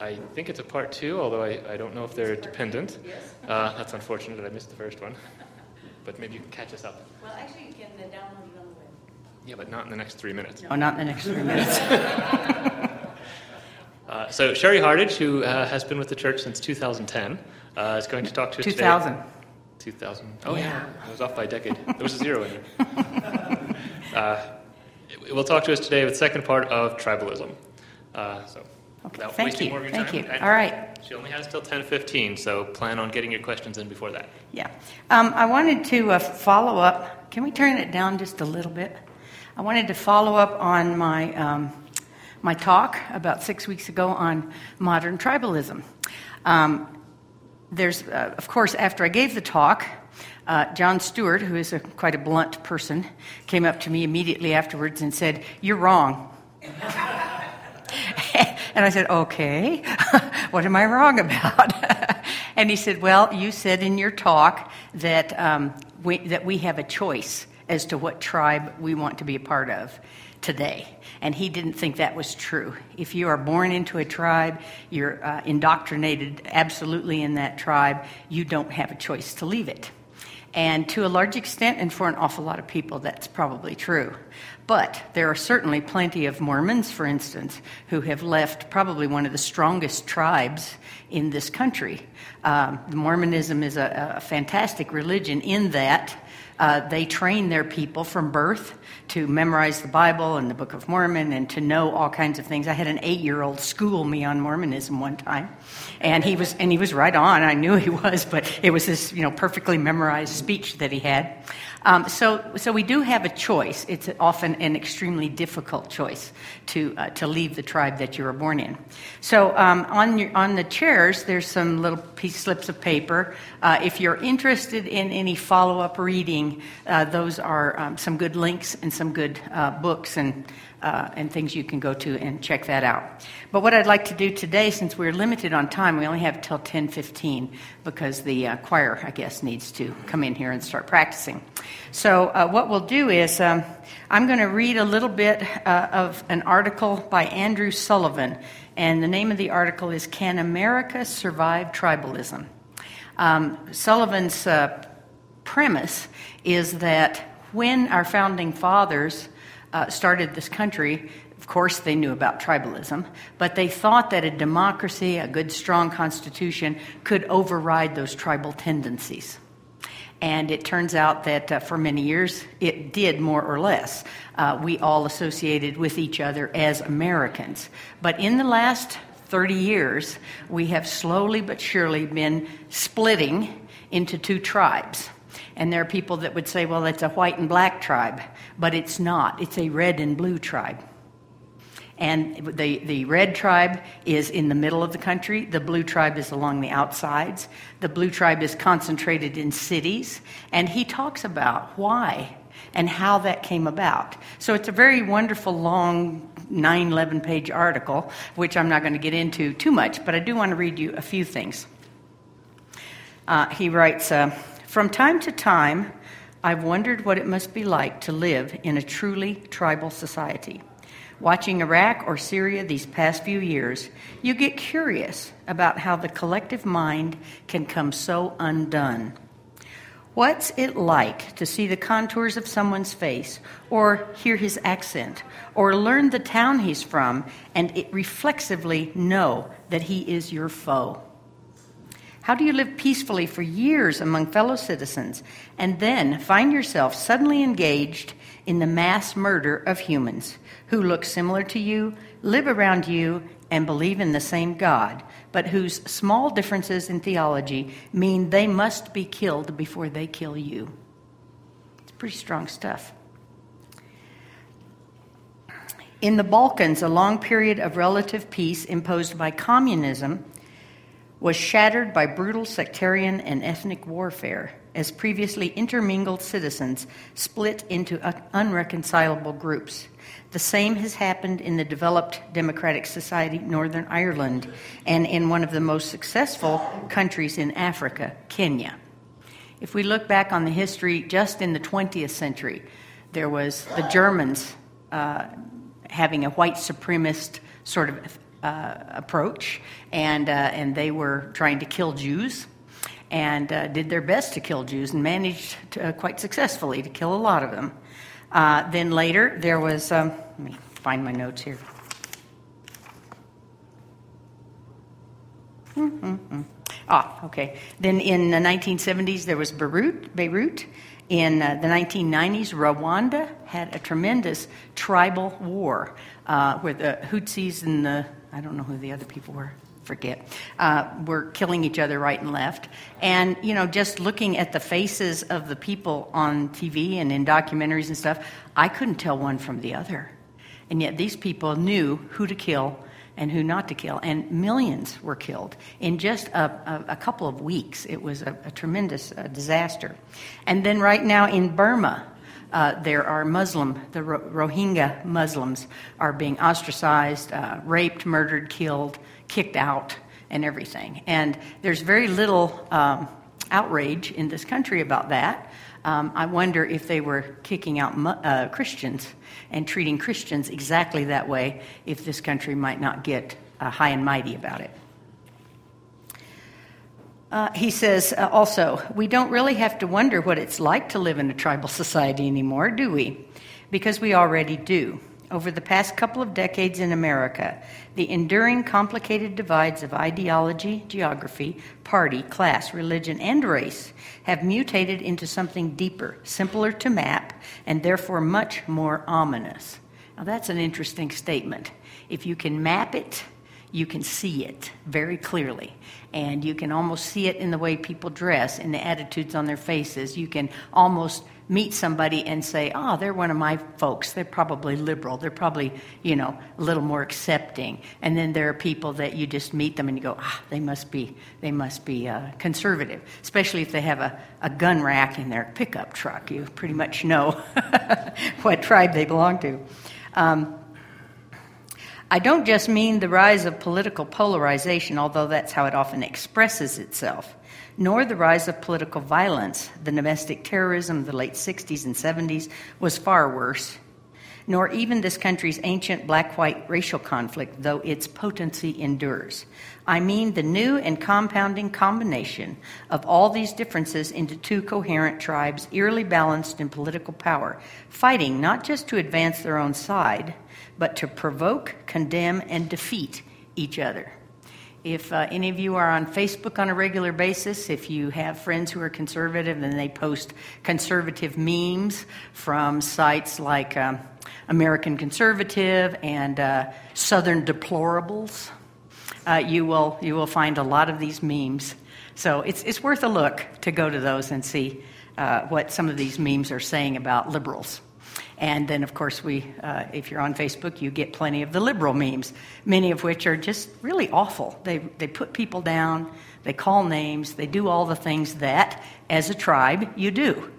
I think it's a part two, although I, I don't know if they're dependent. Yes. Uh, that's unfortunate that I missed the first one. But maybe you can catch us up. Well, actually, you can download it on the web. Yeah, but not in the next three minutes. Oh, not in the next three minutes. Uh, so Sherry Hardage, who uh, has been with the church since 2010, uh, is going to talk to us 2000. today. 2000. Oh yeah. Yeah. I was off by a decade. There was a zero in there. uh, we'll talk to us today with the second part of tribalism. Uh, so Okay, without thank wasting you, more of your thank time, you. and All right. She only has till 10:15, so plan on getting your questions in before that. Yeah. Um, I wanted to uh, follow up. Can we turn it down just a little bit? I wanted to follow up on my, um, my talk about six weeks ago on modern tribalism. Um, there's, uh, of course, after I gave the talk, uh, John Stewart, who is a, quite a blunt person, came up to me immediately afterwards and said, You're wrong. and I said, Okay, what am I wrong about? and he said, Well, you said in your talk that, um, we, that we have a choice as to what tribe we want to be a part of today. And he didn't think that was true. If you are born into a tribe, you're uh, indoctrinated absolutely in that tribe, you don't have a choice to leave it. And to a large extent, and for an awful lot of people, that's probably true. But there are certainly plenty of Mormons, for instance, who have left probably one of the strongest tribes in this country. Um, Mormonism is a, a fantastic religion in that uh, they train their people from birth to memorize the Bible and the Book of Mormon and to know all kinds of things. I had an eight-year-old school me on Mormonism one time, and he was and he was right on. I knew he was, but it was this you know perfectly memorized speech that he had. Um, so, so we do have a choice. It's often an extremely difficult choice to uh, to leave the tribe that you were born in. So, um, on your, on the chairs, there's some little piece slips of paper. Uh, if you're interested in any follow up reading, uh, those are um, some good links and some good uh, books and. Uh, and things you can go to and check that out. But what I'd like to do today, since we're limited on time, we only have till 10:15 because the uh, choir, I guess, needs to come in here and start practicing. So uh, what we'll do is um, I'm going to read a little bit uh, of an article by Andrew Sullivan, and the name of the article is "Can America Survive Tribalism?" Um, Sullivan's uh, premise is that when our founding fathers uh, started this country, of course, they knew about tribalism, but they thought that a democracy, a good, strong constitution, could override those tribal tendencies. And it turns out that uh, for many years it did more or less. Uh, we all associated with each other as Americans. But in the last 30 years, we have slowly but surely been splitting into two tribes. And there are people that would say, well, it's a white and black tribe, but it's not. It's a red and blue tribe. And the, the red tribe is in the middle of the country. The blue tribe is along the outsides. The blue tribe is concentrated in cities. And he talks about why and how that came about. So it's a very wonderful, long, 9, 11 page article, which I'm not going to get into too much, but I do want to read you a few things. Uh, he writes uh, From time to time, I've wondered what it must be like to live in a truly tribal society. Watching Iraq or Syria these past few years, you get curious about how the collective mind can come so undone. What's it like to see the contours of someone's face, or hear his accent, or learn the town he's from, and reflexively know that he is your foe? How do you live peacefully for years among fellow citizens and then find yourself suddenly engaged in the mass murder of humans who look similar to you, live around you, and believe in the same God, but whose small differences in theology mean they must be killed before they kill you? It's pretty strong stuff. In the Balkans, a long period of relative peace imposed by communism was shattered by brutal sectarian and ethnic warfare as previously intermingled citizens split into unreconcilable groups. The same has happened in the developed democratic society Northern Ireland and in one of the most successful countries in Africa, Kenya. If we look back on the history just in the 20th century, there was the Germans uh, having a white supremacist sort of uh, approach, and, uh, and they were trying to kill Jews and uh, did their best to kill Jews and managed to, uh, quite successfully to kill a lot of them. Uh, then later, there was, um, let me find my notes here. Mm-hmm. Ah, okay. Then in the 1970s, there was Beirut. Beirut. In uh, the 1990s, Rwanda had a tremendous tribal war uh, where the Hutsis and the, I don't know who the other people were, forget, uh, were killing each other right and left. And, you know, just looking at the faces of the people on TV and in documentaries and stuff, I couldn't tell one from the other. And yet these people knew who to kill and who not to kill. And millions were killed in just a, a, a couple of weeks. It was a, a tremendous uh, disaster. And then, right now in Burma, uh, there are Muslim, the Rohingya Muslims are being ostracized, uh, raped, murdered, killed, kicked out, and everything. And there's very little um, outrage in this country about that. Um, I wonder if they were kicking out uh, Christians and treating Christians exactly that way, if this country might not get uh, high and mighty about it. Uh, he says uh, also, we don't really have to wonder what it's like to live in a tribal society anymore, do we? Because we already do. Over the past couple of decades in America, the enduring complicated divides of ideology, geography, party, class, religion, and race have mutated into something deeper, simpler to map, and therefore much more ominous. Now, that's an interesting statement. If you can map it, you can see it very clearly. And you can almost see it in the way people dress, in the attitudes on their faces. You can almost meet somebody and say, oh, they're one of my folks. They're probably liberal. They're probably, you know, a little more accepting. And then there are people that you just meet them and you go, ah, they must be, they must be uh, conservative, especially if they have a, a gun rack in their pickup truck. You pretty much know what tribe they belong to. Um, I don't just mean the rise of political polarization, although that's how it often expresses itself nor the rise of political violence. The domestic terrorism of the late 60s and 70s was far worse, nor even this country's ancient black white racial conflict, though its potency endures. I mean the new and compounding combination of all these differences into two coherent tribes, eerily balanced in political power, fighting not just to advance their own side, but to provoke, condemn, and defeat each other. If uh, any of you are on Facebook on a regular basis, if you have friends who are conservative and they post conservative memes from sites like um, American Conservative and uh, Southern Deplorables, uh, you, will, you will find a lot of these memes. So it's, it's worth a look to go to those and see uh, what some of these memes are saying about liberals. And then, of course, we, uh, if you're on Facebook, you get plenty of the liberal memes, many of which are just really awful. They, they put people down, they call names, they do all the things that, as a tribe, you do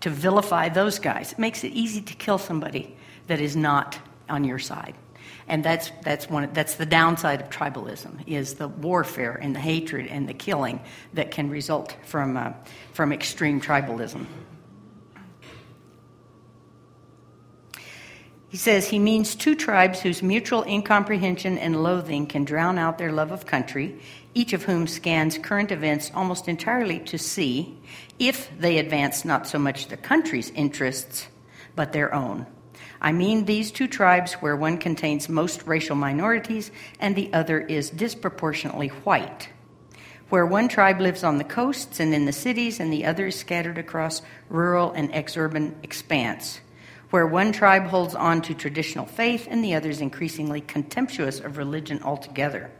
to vilify those guys. It makes it easy to kill somebody that is not on your side. And that's, that's, one, that's the downside of tribalism, is the warfare and the hatred and the killing that can result from, uh, from extreme tribalism. He says he means two tribes whose mutual incomprehension and loathing can drown out their love of country, each of whom scans current events almost entirely to see if they advance not so much the country's interests, but their own. I mean these two tribes where one contains most racial minorities and the other is disproportionately white. Where one tribe lives on the coasts and in the cities, and the other is scattered across rural and exurban expanse where one tribe holds on to traditional faith and the other is increasingly contemptuous of religion altogether,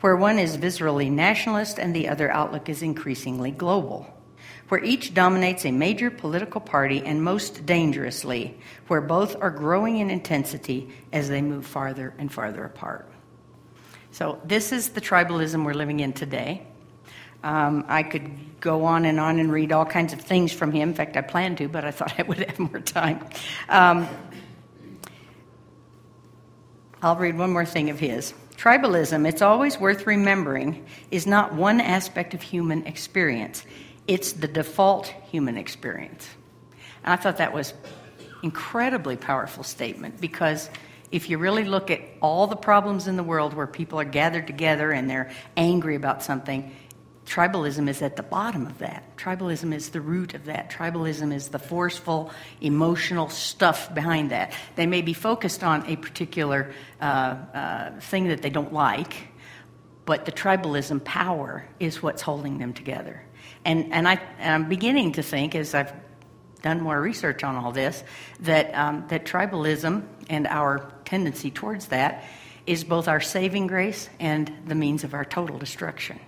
where one is viscerally nationalist and the other outlook is increasingly global, where each dominates a major political party and most dangerously, where both are growing in intensity as they move farther and farther apart. So, this is the tribalism we're living in today. Um, I could go on and on and read all kinds of things from him. In fact, I planned to, but I thought I would have more time. Um, I'll read one more thing of his. Tribalism, it's always worth remembering, is not one aspect of human experience, it's the default human experience. And I thought that was incredibly powerful statement because if you really look at all the problems in the world where people are gathered together and they're angry about something, tribalism is at the bottom of that. Tribalism is the root of that. Tribalism is the forceful, emotional stuff behind that. They may be focused on a particular uh, uh, thing that they don't like, but the tribalism power is what's holding them together. And, and, I, I'm beginning to think, as I've done more research on all this, that, um, that tribalism and our tendency towards that is both our saving grace and the means of our total destruction.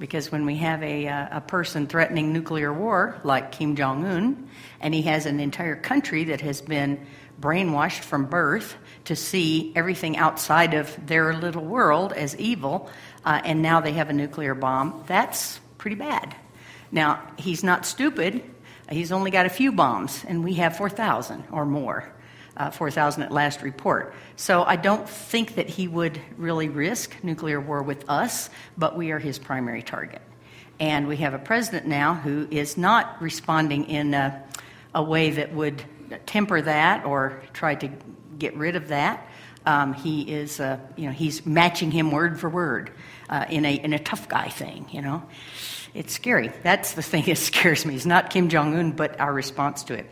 Because when we have a, uh, a person threatening nuclear war, like Kim Jong un, and he has an entire country that has been brainwashed from birth to see everything outside of their little world as evil, uh, and now they have a nuclear bomb, that's pretty bad. Now, he's not stupid, He's only got a few bombs, and we have 4,000 or more. Uh, 4,000 at last report. So I don't think that he would really risk nuclear war with us, but we are his primary target. And we have a president now who is not responding in a, a way that would temper that or try to get rid of that. Um, he is, uh, you know, he's matching him word for word uh, in, a, in a tough guy thing, you know it's scary. That's the thing that scares me. It's not Kim Jong un, but our response to it.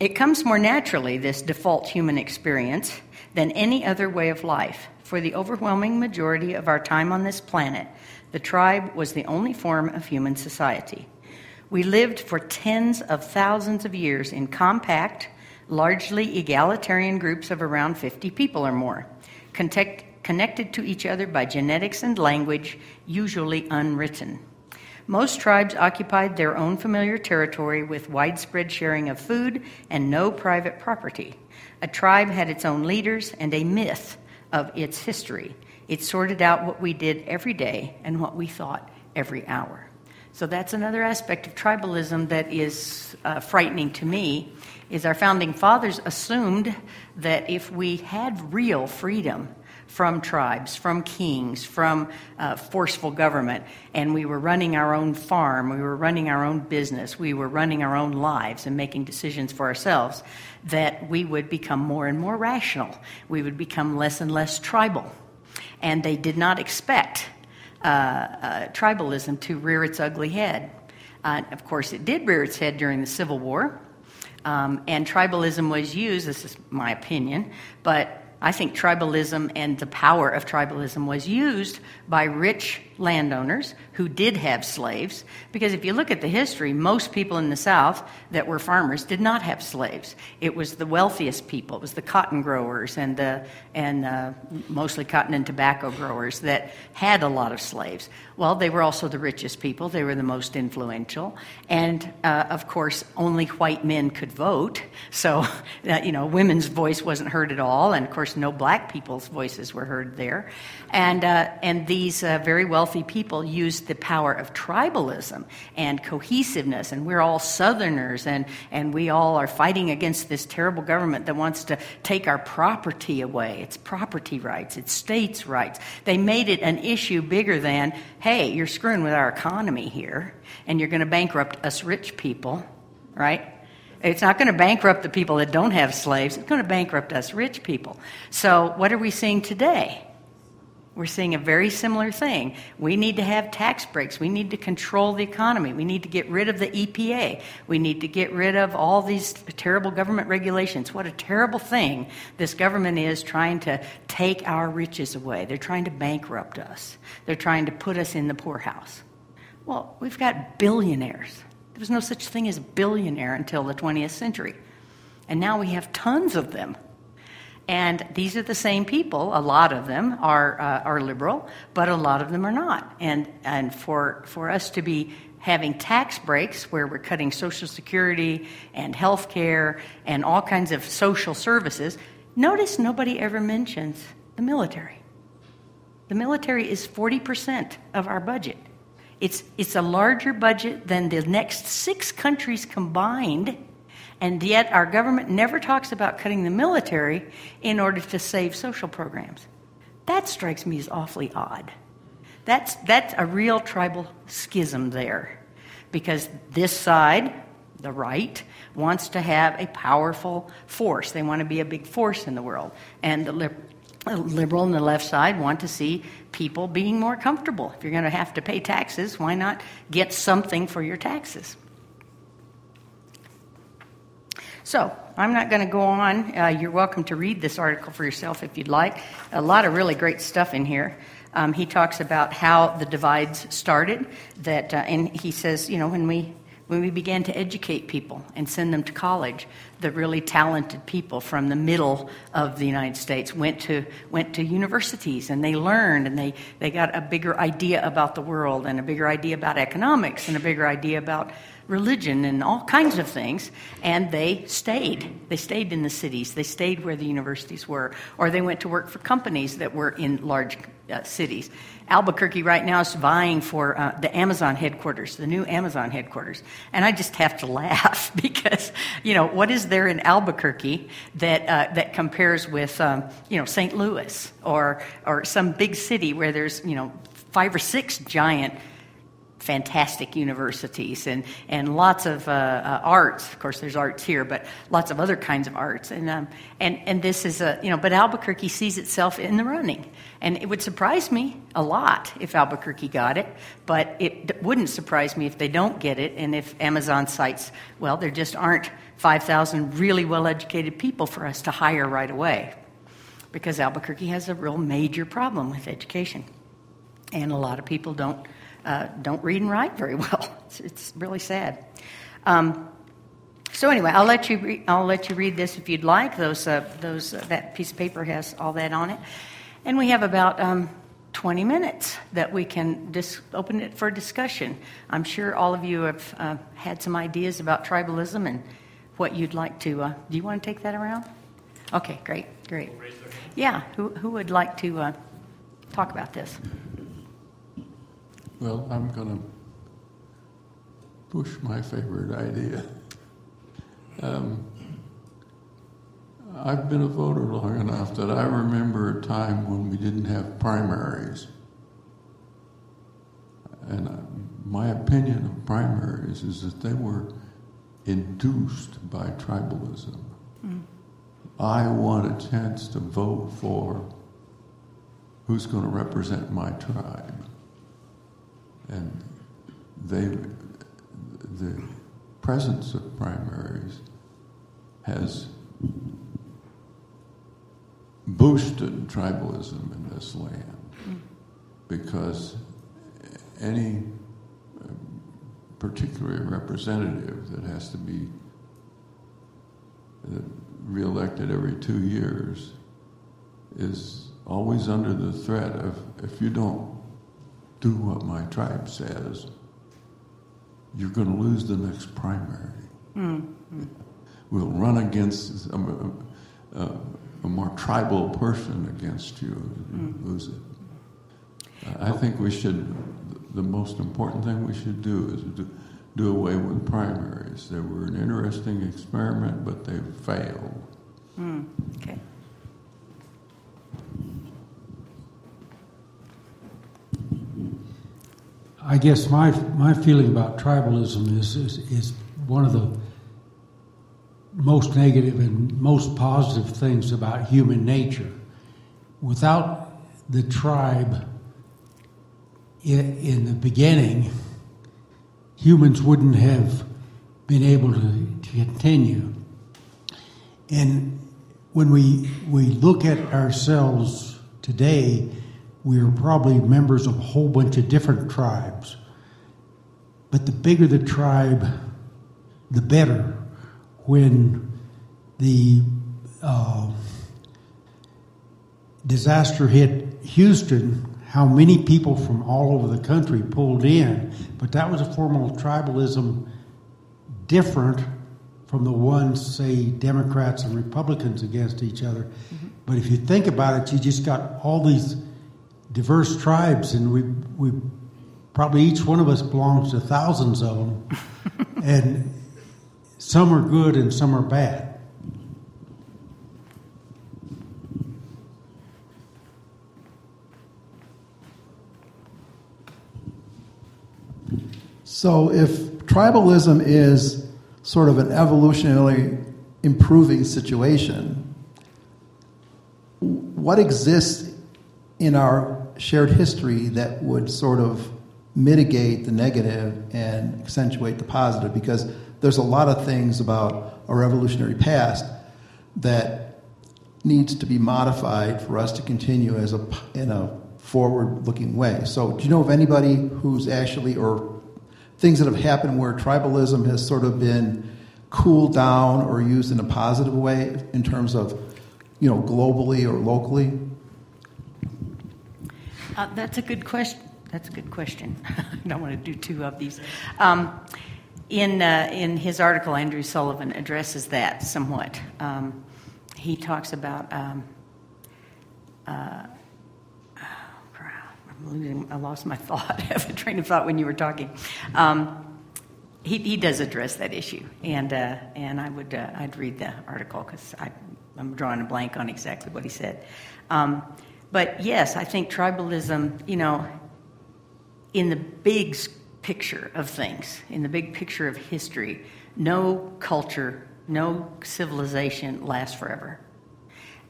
It comes more naturally, this default human experience, than any other way of life. For the overwhelming majority of our time on this planet, the tribe was the only form of human society. We lived for tens of thousands of years in compact, largely egalitarian groups of around 50 people or more, contact, connected to each other by genetics and language, usually unwritten. Most tribes occupied their own familiar territory with widespread sharing of food and no private property. A tribe had its own leaders and a myth of its history. It sorted out what we did every day and what we thought every hour. So that's another aspect of tribalism that is uh, frightening to me is our founding fathers assumed that if we had real freedom from tribes, from kings, from uh, forceful government, and we were running our own farm, we were running our own business, we were running our own lives and making decisions for ourselves, that we would become more and more rational. We would become less and less tribal. And they did not expect uh, uh, tribalism to rear its ugly head. Uh, of course, it did rear its head during the Civil War. Um, and tribalism was used, this is my opinion, but I think tribalism and the power of tribalism was used by rich landowners who did have slaves. Because if you look at the history, most people in the South that were farmers did not have slaves. It was the wealthiest people, it was the cotton growers and, the, and uh, mostly cotton and tobacco growers that had a lot of slaves. Well, they were also the richest people, they were the most influential. And uh, of course, only white men could vote. So, uh, you know, women's voice wasn't heard at all. And of course, no black people's voices were heard there. And, uh, and these uh, very wealthy people used the power of tribalism and cohesiveness, and we're all Southerners, and, and we all are fighting against this terrible government that wants to take our property away. It's property rights, it's states' rights. They made it an issue bigger than, hey, you're screwing with our economy here, and you're going to bankrupt us rich people, right? It's not going to bankrupt the people that don't have slaves. It's going to bankrupt us rich people. So, what are we seeing today? We're seeing a very similar thing. We need to have tax breaks. We need to control the economy. We need to get rid of the EPA. We need to get rid of all these terrible government regulations. What a terrible thing this government is trying to take our riches away. They're trying to bankrupt us, they're trying to put us in the poorhouse. Well, we've got billionaires. There was no such thing as a billionaire until the 20th century. And now we have tons of them. And these are the same people. A lot of them are, uh, are liberal, but a lot of them are not. And, and for, for us to be having tax breaks where we're cutting Social Security and health care and all kinds of social services, notice nobody ever mentions the military. The military is 40% of our budget. It's, it's a larger budget than the next six countries combined and yet, our government never talks about cutting the military in order to save social programs. That strikes me as awfully odd. That's, that's a real tribal schism there. Because this side, the right wants to have a powerful force. They want to be a big force in the world. And the liberal and the left side want to see people being more comfortable. If you're going to have to pay taxes, why not get something for your taxes? So, I'm not going to go on. Uh, you're welcome to read this article for yourself if you'd like. A lot of really great stuff in here. Um, he talks about how the divides started. That, uh, and he says, you know, when we when we began to educate people and send them to college, the really talented people from the middle of the United States went to, went to universities and they learned and they, they got a bigger idea about the world and a bigger idea about economics and a bigger idea about religion and all kinds of things. And they stayed. They stayed in the cities, they stayed where the universities were, or they went to work for companies that were in large uh, cities. Albuquerque right now is vying for uh, the Amazon headquarters, the new Amazon headquarters. And I just have to laugh because, you know, what is there in Albuquerque that, uh, that compares with, um, you know, St. Louis or, or some big city where there's, you know, five or six giant fantastic universities and, and lots of uh, uh, arts. Of course, there's arts here, but lots of other kinds of arts. And, um, and, and this is a, you know, but Albuquerque sees itself in the running. And it would surprise me a lot if Albuquerque got it, but it wouldn't surprise me if they don't get it and if Amazon cites, well, there just aren't 5,000 really well educated people for us to hire right away. Because Albuquerque has a real major problem with education. And a lot of people don't uh, don't read and write very well. It's, it's really sad. Um, so anyway, I'll let you re- I'll let you read this if you'd like. Those uh, those uh, that piece of paper has all that on it, and we have about um, 20 minutes that we can dis- open it for discussion. I'm sure all of you have uh, had some ideas about tribalism and what you'd like to. Uh, do you want to take that around? Okay, great, great. Yeah, who who would like to uh, talk about this? Well, I'm going to push my favorite idea. Um, I've been a voter long enough that I remember a time when we didn't have primaries. And my opinion of primaries is that they were induced by tribalism. Mm. I want a chance to vote for who's going to represent my tribe and they, the presence of primaries has boosted tribalism in this land. Because any uh, particular representative that has to be uh, reelected every two years is always under the threat of if you don't do what my tribe says, you're going to lose the next primary. Mm-hmm. We'll run against a, a, a, more tribal person against you and mm. lose it. I think we should, the most important thing we should do is do, do away with primaries. They were an interesting experiment, but they failed. Mm, okay. I guess my my feeling about tribalism is, is, is one of the most negative and most positive things about human nature. Without the tribe in, in the beginning, humans wouldn't have been able to, to continue. And when we we look at ourselves today we are probably members of a whole bunch of different tribes. But the bigger the tribe, the better. When the uh, disaster hit Houston, how many people from all over the country pulled in. But that was a form of tribalism different from the ones, say, Democrats and Republicans against each other. Mm-hmm. But if you think about it, you just got all these diverse tribes, and we we probably each one of us belongs to thousands of them, and some are good and some are bad. So, if tribalism is sort of an evolutionarily improving situation, what exists in our shared history that would sort of mitigate the negative and accentuate the positive? Because there's a lot of things about our revolutionary past that needs to be modified for us to continue as a in a forward-looking way. So, do you know of anybody who's actually or things that have happened where tribalism has sort of been cooled down or used in a positive way in terms of, you know, globally or locally? Uh, that's a good question. That's a good question. I don't want to do two of these. Um, in, uh, in his article, Andrew Sullivan addresses that somewhat. Um, he talks about. Um, uh, oh, I'm losing, I lost my thought. I have a train of thought when you were talking. Um, he, he does address that issue, and uh, and I would uh, I'd read the article because I'm drawing a blank on exactly what he said. But yes, I think tribalism, you know, in the big picture of things, in the big picture of history, no culture, no civilization lasts forever.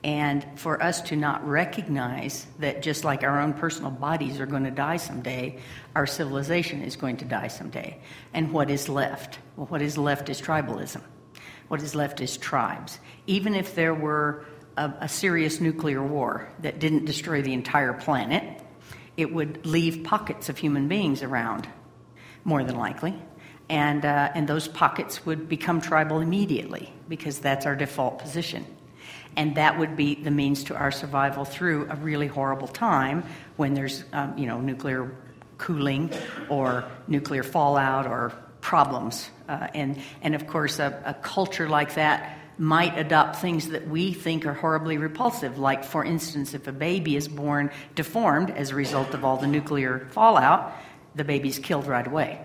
And for us to not recognize that just like our own personal bodies are going to die someday, our civilization is going to die someday. And what is left? Well, what is left is tribalism. What is left is tribes. Even if there were a, a serious nuclear war that didn't destroy the entire planet, it would leave pockets of human beings around, more than likely. And, uh, and those pockets would become tribal immediately because that's our default position and that would be the means to our survival through a really horrible time when there's, um, you know, nuclear cooling or nuclear fallout or problems. Uh, and, and of course, a, a culture like that might adopt things that we think are horribly repulsive. Like, for instance, if a baby is born deformed as a result of all the nuclear fallout, the baby's killed right away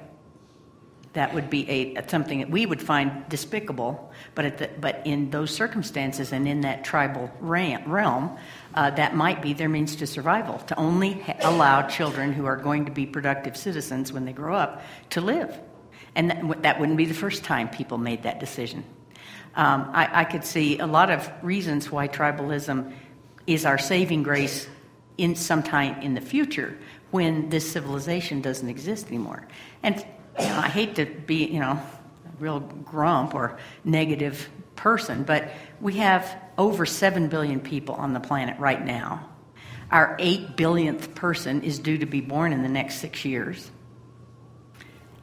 that would be a, something that we would find despicable. But, the, but in those circumstances and in that tribal realm, uh, that might be their means to survival, to only ha- allow children who are going to be productive citizens when they grow up to live. And that, that wouldn't be the first time people made that decision. Um, I, I could see a lot of reasons why tribalism is our saving grace in some time in the future when this civilization doesn't exist anymore. And you know, I hate to be, you know, a real grump or negative person, but we have over 7 billion people on the planet right now. Our 8 billionth person is due to be born in the next six years.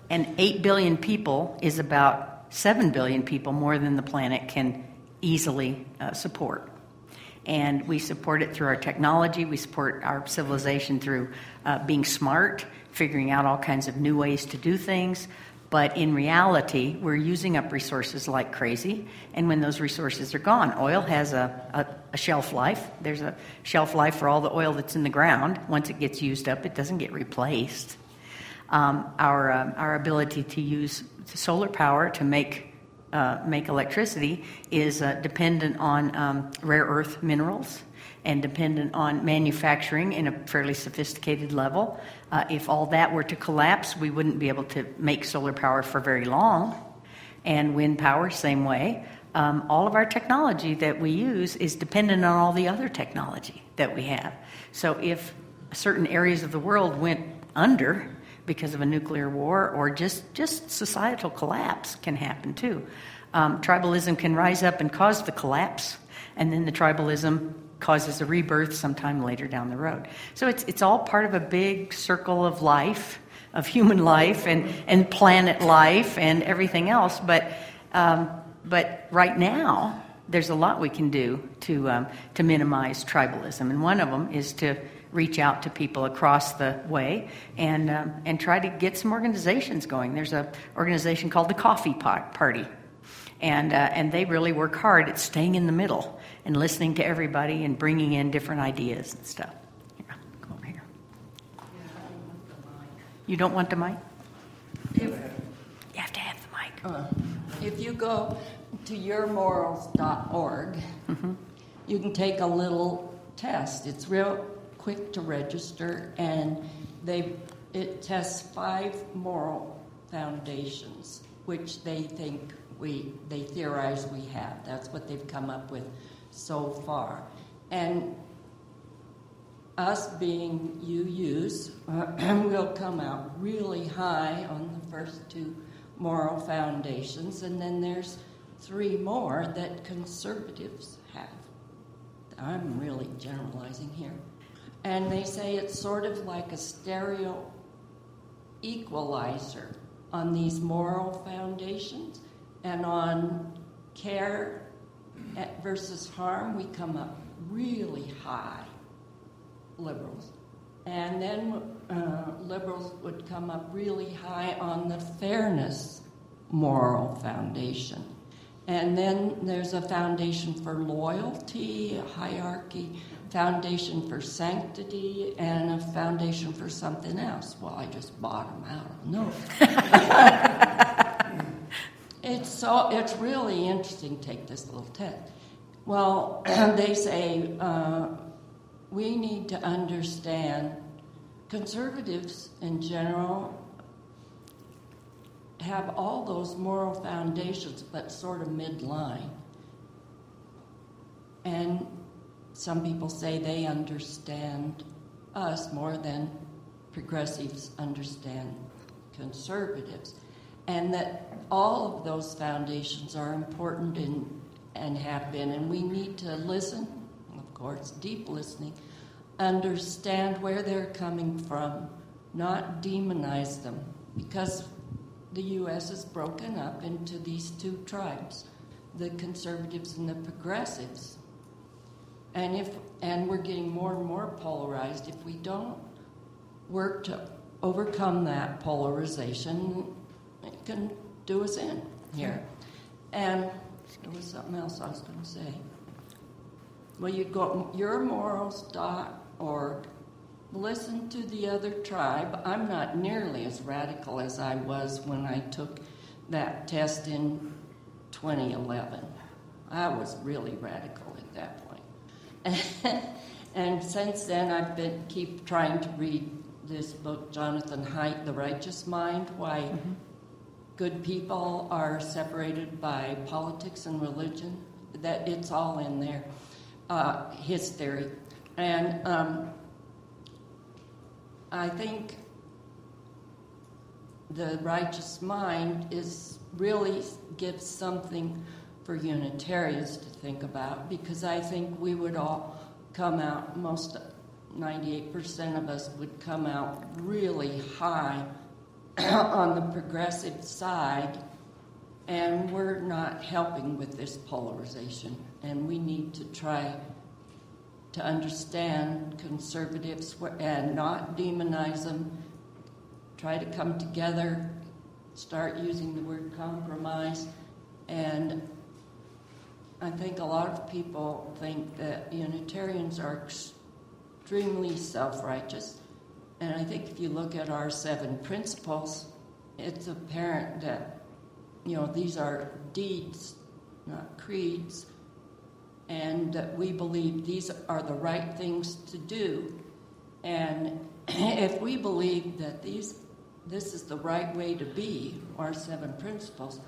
And 8 billion people is about 7 billion people more than the planet can easily uh, support. And we support it through our technology, we support our civilization through uh, being smart figuring out all kinds of new ways to do things. But in reality, we're using up resources like crazy. And when those resources are gone, oil has a, a, a, shelf life. There's a shelf life for all the oil that's in the ground. Once it gets used up, it doesn't get replaced. Um, our, uh, our ability to use solar power to make, uh, make electricity is uh, dependent on um, rare earth minerals and dependent on manufacturing in a fairly sophisticated level. Uh, if all that were to collapse, we wouldn't be able to make solar power for very long. And wind power, same way. Um, all of our technology that we use is dependent on all the other technology that we have. So if certain areas of the world went under because of a nuclear war or just, just societal collapse can happen too. Um, tribalism can rise up and cause the collapse, and then the tribalism causes a rebirth sometime later down the road. So it's, it's all part of a big circle of life, of human life and, and planet life and everything else. But, um, but right now, there's a lot we can do to, um, to minimize tribalism. And one of them is to reach out to people across the way and, um, and try to get some organizations going. There's an organization called the Coffee Pot Party. And, uh, and they really work hard at staying in the middle and listening to everybody and bringing in different ideas and stuff. Here, go over here. You don't want the mic? If, you have to have the mic. Uh, if you go to yourmorals.org, mm-hmm. you can take a little test. It's real quick to register, and they it tests five moral foundations which they think we they theorize we have. That's what they've come up with so far. And us being UUs uh, will come out really high on the first two moral foundations, and then there's three more that conservatives have. I'm really generalizing here. And they say it's sort of like a stereo equalizer on these moral foundations and on care versus harm, we come up really high, liberals. And then uh, liberals would come up really high on the fairness moral foundation. And then there's a foundation for loyalty, a hierarchy, foundation for sanctity, and a foundation for something else. Well, I just bought bottom out. No. it's so it's really interesting. Take this little test. Well, they say uh, we need to understand conservatives in general have all those moral foundations, but sort of midline. And some people say they understand us more than progressives understand conservatives. And that all of those foundations are important in, and have been, and we need to listen, of course, deep listening, understand where they're coming from, not demonize them, because the U.S. is broken up into these two tribes the conservatives and the progressives. And, if, and we're getting more and more polarized. If we don't work to overcome that polarization, it can do us in here. And there was something else I was going to say. Well, you go yourmorals.org listen to the other tribe. I'm not nearly as radical as I was when I took that test in 2011. I was really radical at that point. and since then, I've been keep trying to read this book, Jonathan Haidt, The Righteous Mind, why mm-hmm. good people are separated by politics and religion. That it's all in there, uh, his theory. And um, I think the righteous mind is really gives something for Unitarians to think about because I think we would all come out, most 98% of us would come out really high on the progressive side, and we're not helping with this polarization, and we need to try to understand conservatives and not demonize them, try to come together, start using the word compromise. And I think a lot of people think that Unitarians are extremely self righteous. And I think if you look at our seven principles, it's apparent that, you know, these are deeds, not creeds and that we believe these are the right things to do. And if we believe that these, this is the right way to be, our seven principles,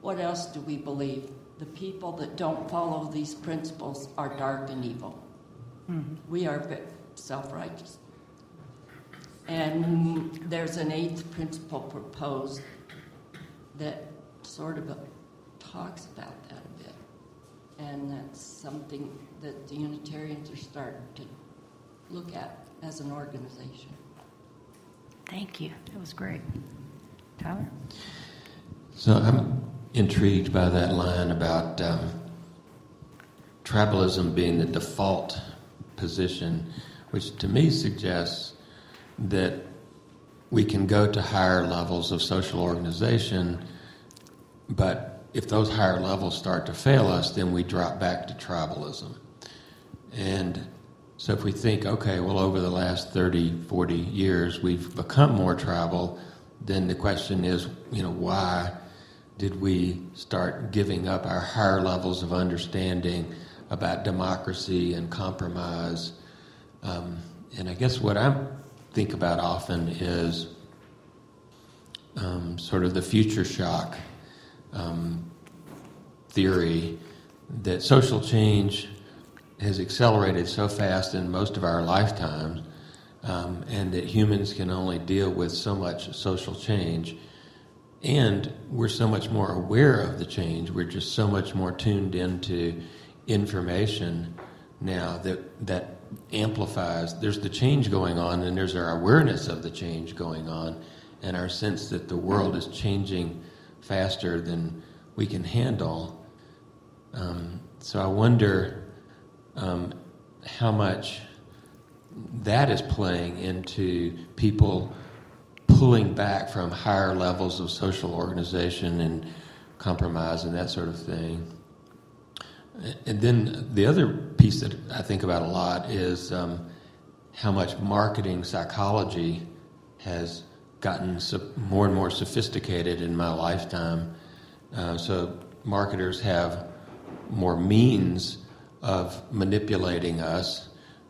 what else do we believe? The people that don't follow these principles are dark and evil. Mm-hmm. We are self righteous. And there's an eighth principle proposed that sort of talks about that a bit. and that's something that the Unitarians are starting to look at as an organization. Thank you. That was great. Tyler? So I'm intrigued by that line about um, tribalism being the default position, which to me suggests that we can go to higher levels of social organization, but if those higher levels start to fail us, then we drop back to tribalism. And so if we think, okay, well, over the last 30, 40 years, we've become more tribal, then the question is, you know, why did we start giving up our higher levels of understanding about democracy and compromise? Um, and I guess what I think about often is um, sort of the future shock um, theory that social change has accelerated so fast in most of our lifetimes, um, and that humans can only deal with so much social change. And we're so much more aware of the change. We're just so much more tuned into information now that that amplifies. There's the change going on, and there's our awareness of the change going on, and our sense that the world is changing faster than we can handle. Um, so I wonder um, how much that is playing into people pulling back from higher levels of social organization and compromise and that sort of thing. And then the other piece that I think about a lot is um, how much marketing psychology has gotten more and more sophisticated in my lifetime. Uh, so marketers have more means of manipulating us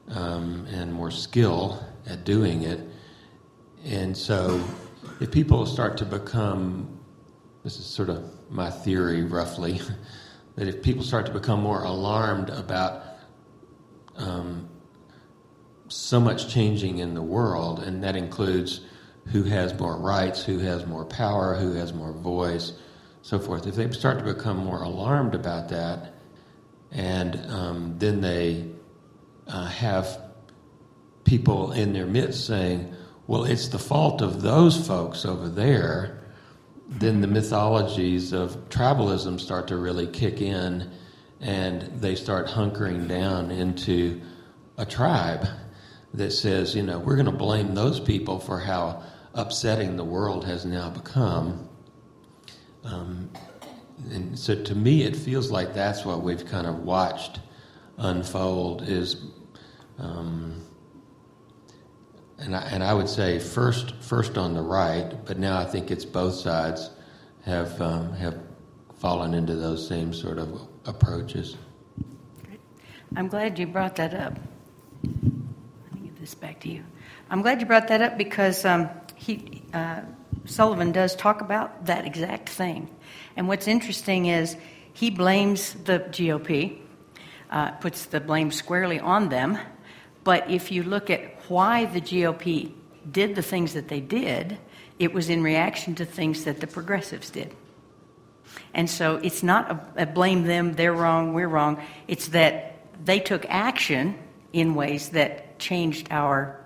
um, and more skill at doing it. And so, if people start to become, this is sort of my theory roughly, that if people start to become more alarmed about um, so much changing in the world, and that includes who has more rights, who has more power, who has more voice, so forth. If they start to become more alarmed about that, and um, then they uh, have people in their midst saying, well, it's the fault of those folks over there, then the mythologies of tribalism start to really kick in and they start hunkering down into a tribe that says, you know, we're going to blame those people for how upsetting the world has now become. Um, and so to me, it feels like that's what we've kind of watched unfold is, um, and I, and I would say first first on the right, but now I think it's both sides have um, have fallen into those same sort of approaches. I'm glad you brought that up. Let me give this back to you. I'm glad you brought that up because um, he uh, Sullivan does talk about that exact thing. And what's interesting is he blames the GOP, uh, puts the blame squarely on them. But if you look at why the GOP did the things that they did, it was in reaction to things that the progressives did. And so it's not a, a blame them, they're wrong, we're wrong. It's that they took action in ways that changed our,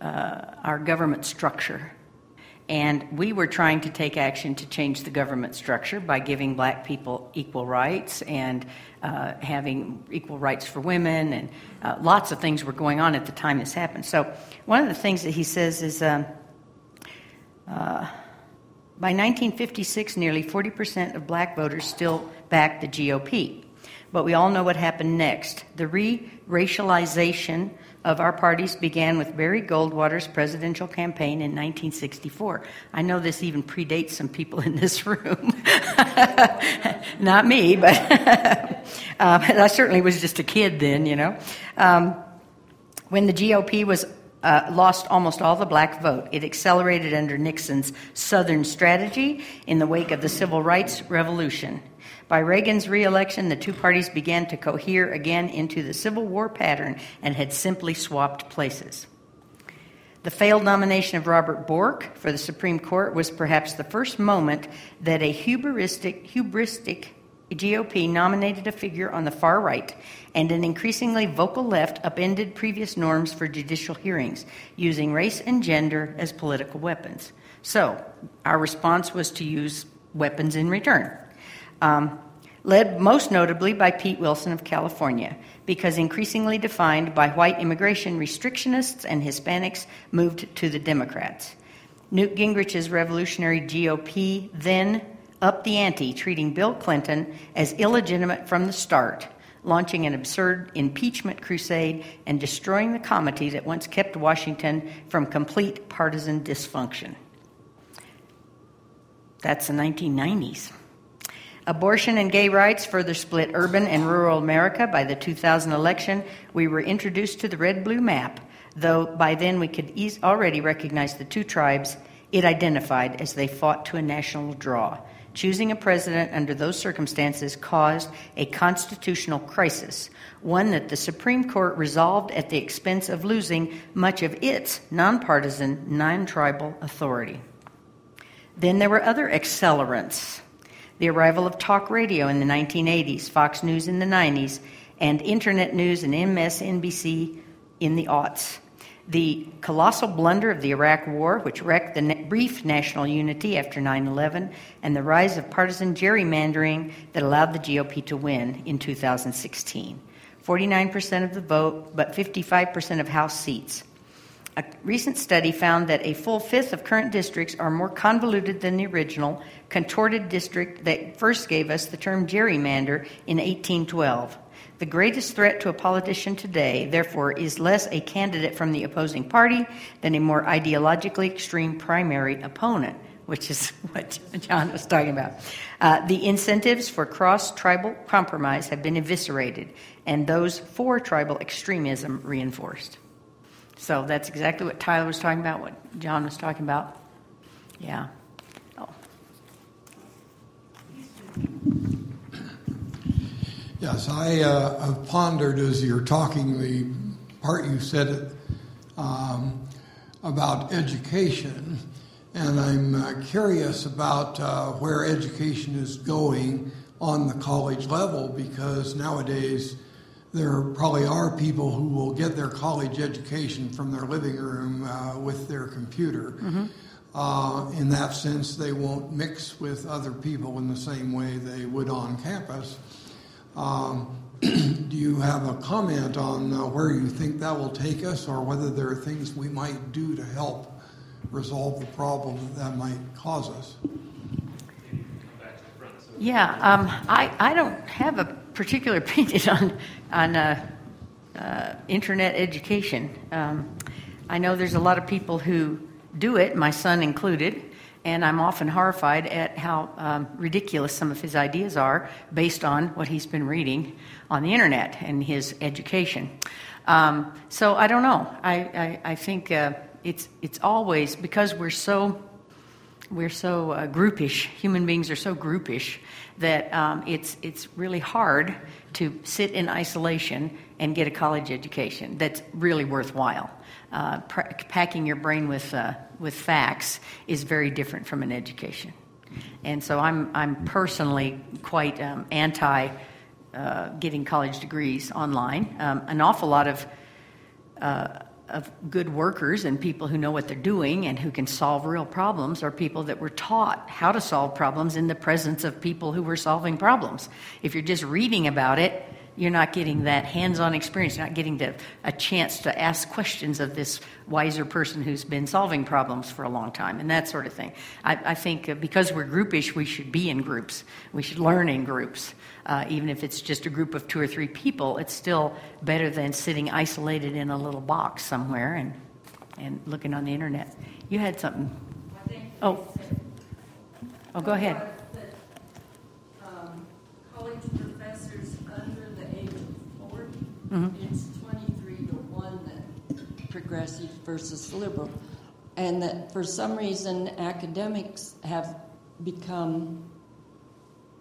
uh, our government structure and we were trying to take action to change the government structure by giving black people equal rights and uh, having equal rights for women, and uh, lots of things were going on at the time this happened. So, one of the things that he says is um, uh, by 1956, nearly 40% of black voters still backed the GOP. But we all know what happened next. The re racialization of our parties began with Barry Goldwater's presidential campaign in 1964. I know this even predates some people in this room. Not me, but um, I certainly was just a kid then, you know. Um, when the GOP was uh, lost almost all the black vote. It accelerated under Nixon's Southern strategy in the wake of the Civil Rights Revolution. By Reagan's reelection, the two parties began to cohere again into the Civil War pattern and had simply swapped places. The failed nomination of Robert Bork for the Supreme Court was perhaps the first moment that a hubristic, hubristic GOP nominated a figure on the far right, and an increasingly vocal left upended previous norms for judicial hearings, using race and gender as political weapons. So, our response was to use weapons in return um, led most notably by Pete Wilson of California, because increasingly defined by white immigration restrictionists and Hispanics moved to the Democrats. Newt Gingrich's revolutionary GOP then upped the ante, treating Bill Clinton as illegitimate from the start, launching an absurd impeachment crusade and destroying the comity that once kept Washington from complete partisan dysfunction. That's the 1990s. Abortion and gay rights further split urban and rural America. By the 2000 election, we were introduced to the red blue map, though by then we could already recognize the two tribes it identified as they fought to a national draw choosing a president under those circumstances caused a constitutional crisis, one that the Supreme Court resolved at the expense of losing much of its nonpartisan, non tribal authority. Then there were other accelerants the arrival of talk radio in the 1980s, Fox News in the 90s, and internet news and MSNBC in the aughts. The colossal blunder of the Iraq War, which wrecked the brief national unity after 9 11, and the rise of partisan gerrymandering that allowed the GOP to win in 2016. 49% of the vote, but 55% of House seats. A recent study found that a full fifth of current districts are more convoluted than the original, contorted district that first gave us the term gerrymander in 1812. The greatest threat to a politician today, therefore, is less a candidate from the opposing party than a more ideologically extreme primary opponent, which is what John was talking about. Uh, the incentives for cross tribal compromise have been eviscerated, and those for tribal extremism reinforced. So that's exactly what Tyler was talking about, what John was talking about. Yeah. Oh. Yes, I uh, have pondered as you're talking the part you said um, about education, and I'm uh, curious about uh, where education is going on the college level because nowadays there probably are people who will get their college education from their living room uh, with their computer. Mm-hmm. Uh, in that sense, they won't mix with other people in the same way they would on campus. Um, do you have a comment on uh, where you think that will take us, or whether there are things we might do to help resolve the problem that, that might cause us? Yeah, um, I, I don't have a particular opinion on on uh, uh, internet education. Um, I know there's a lot of people who do it, my son included, and I'm often horrified at how um, ridiculous some of his ideas are based on what he's been reading on the internet and his education. Um, so I don't know. I, I, I think uh, it's it's always because we're so we're so uh, groupish. Human beings are so groupish that um, it's it's really hard to sit in isolation and get a college education that's really worthwhile. Uh, packing your brain with, uh, with facts is very different from an education. And so I'm, I'm personally quite um, anti uh, getting college degrees online. Um, an awful lot of, uh, of good workers and people who know what they're doing and who can solve real problems are people that were taught how to solve problems in the presence of people who were solving problems. If you're just reading about it, you're not getting that hands-on experience. You're not getting to, a chance to ask questions of this wiser person who's been solving problems for a long time, and that sort of thing. I, I think uh, because we're groupish, we should be in groups. We should learn in groups, uh, even if it's just a group of two or three people. It's still better than sitting isolated in a little box somewhere and and looking on the internet. You had something. Oh. Oh, go ahead. Mm-hmm. It's 23 to 1 that progressive versus liberal. And that for some reason academics have become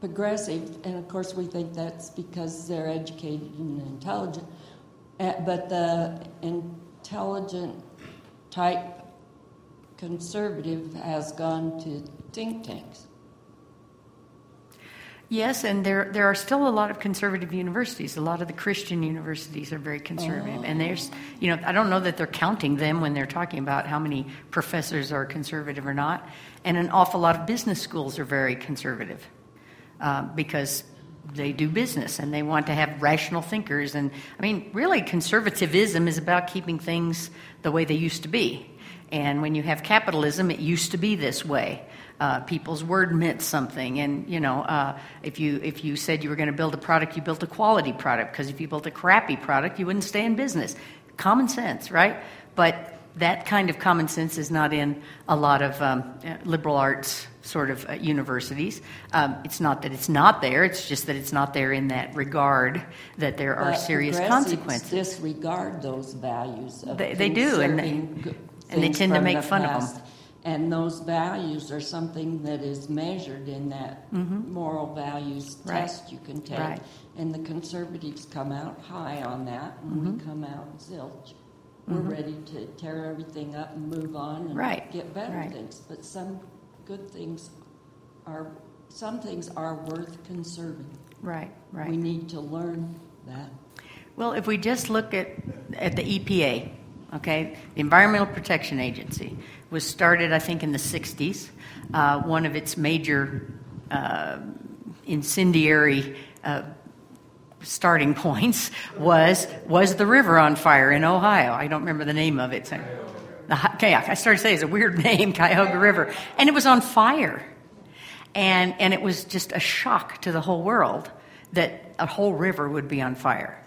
progressive, and of course we think that's because they're educated and intelligent. Uh, but the intelligent type conservative has gone to think tanks. Yes, and there there are still a lot of conservative universities. A lot of the Christian universities are very conservative, oh. and there's you know I don't know that they're counting them when they're talking about how many professors are conservative or not. And an awful lot of business schools are very conservative uh, because they do business and they want to have rational thinkers. And I mean, really, conservatism is about keeping things the way they used to be. And when you have capitalism, it used to be this way uh, people's word meant something. And you know, uh, if you if you said you were going to build a product, you built a quality product. Because if you built a crappy product, you wouldn't stay in business. Common sense, right? But that kind of common sense is not in a lot of um, liberal arts sort of uh, universities. Um, it's not that it's not there; it's just that it's not there in that regard that there are but serious consequences. Disregard those values. they, they do, and, and they tend to make fun past. of them And those values are something that is measured in that moral values Mm-hmm. Right. test you can take. Right. And the conservatives come out high on that, and we Mm-hmm. come out zilch. We're ready to tear everything up and move on and Right. get better Right. things. But some good things are, some things are worth conserving. Right, right. We need to learn that. Well, if we just look at, at the EPA, okay, the Environmental Protection Agency was started, I think, in the 60s. Uh, one of its major uh, incendiary uh, starting points was was the river on fire in Ohio. I don't remember the name of it. So, okay, I started to say it's a weird name, Cuyahoga River, and it was on fire, and and it was just a shock to the whole world that a whole river would be on fire.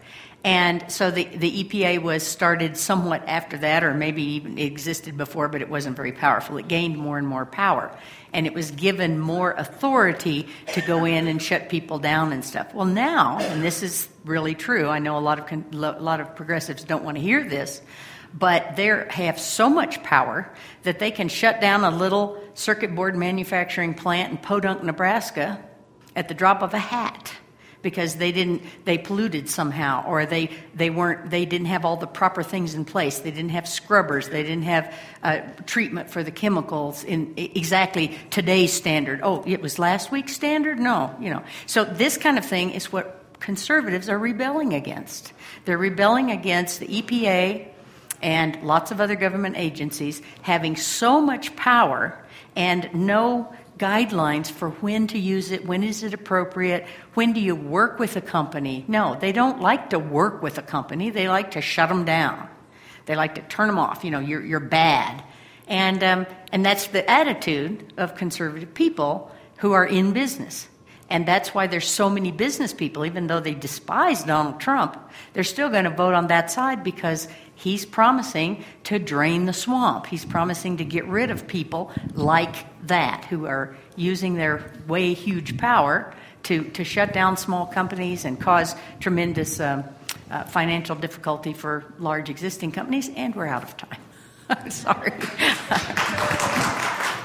And so the, the EPA was started somewhat after that, or maybe even existed before, but it wasn't very powerful. It gained more and more power. And it was given more authority to go in and shut people down and stuff. Well, now, and this is really true, I know a lot of, con- lo- a lot of progressives don't want to hear this, but they have so much power that they can shut down a little circuit board manufacturing plant in Podunk, Nebraska at the drop of a hat because they didn't they polluted somehow or they they weren't they didn't have all the proper things in place. They didn't have scrubbers. They didn't have uh, treatment for the chemicals in exactly today's standard. Oh it was last week's standard? No you know. So this kind of thing is what conservatives are rebelling against. They're rebelling against the EPA and lots of other government agencies having so much power and no guidelines for when to use it, when is it appropriate, when do you work with a company. No, they don't like to work with a company, they like to shut them down. They like to turn them off. You know, you're, you're bad. And, um, and that's the attitude of conservative people who are in business. And that's why there's so many business people, even though they despise Donald Trump, they're still going to vote on that side because he's promising to drain the swamp. He's promising to get rid of people like that who are using their way huge power to, to shut down small companies and cause tremendous um, uh, financial difficulty for large existing companies. And we're out of time. I'm sorry.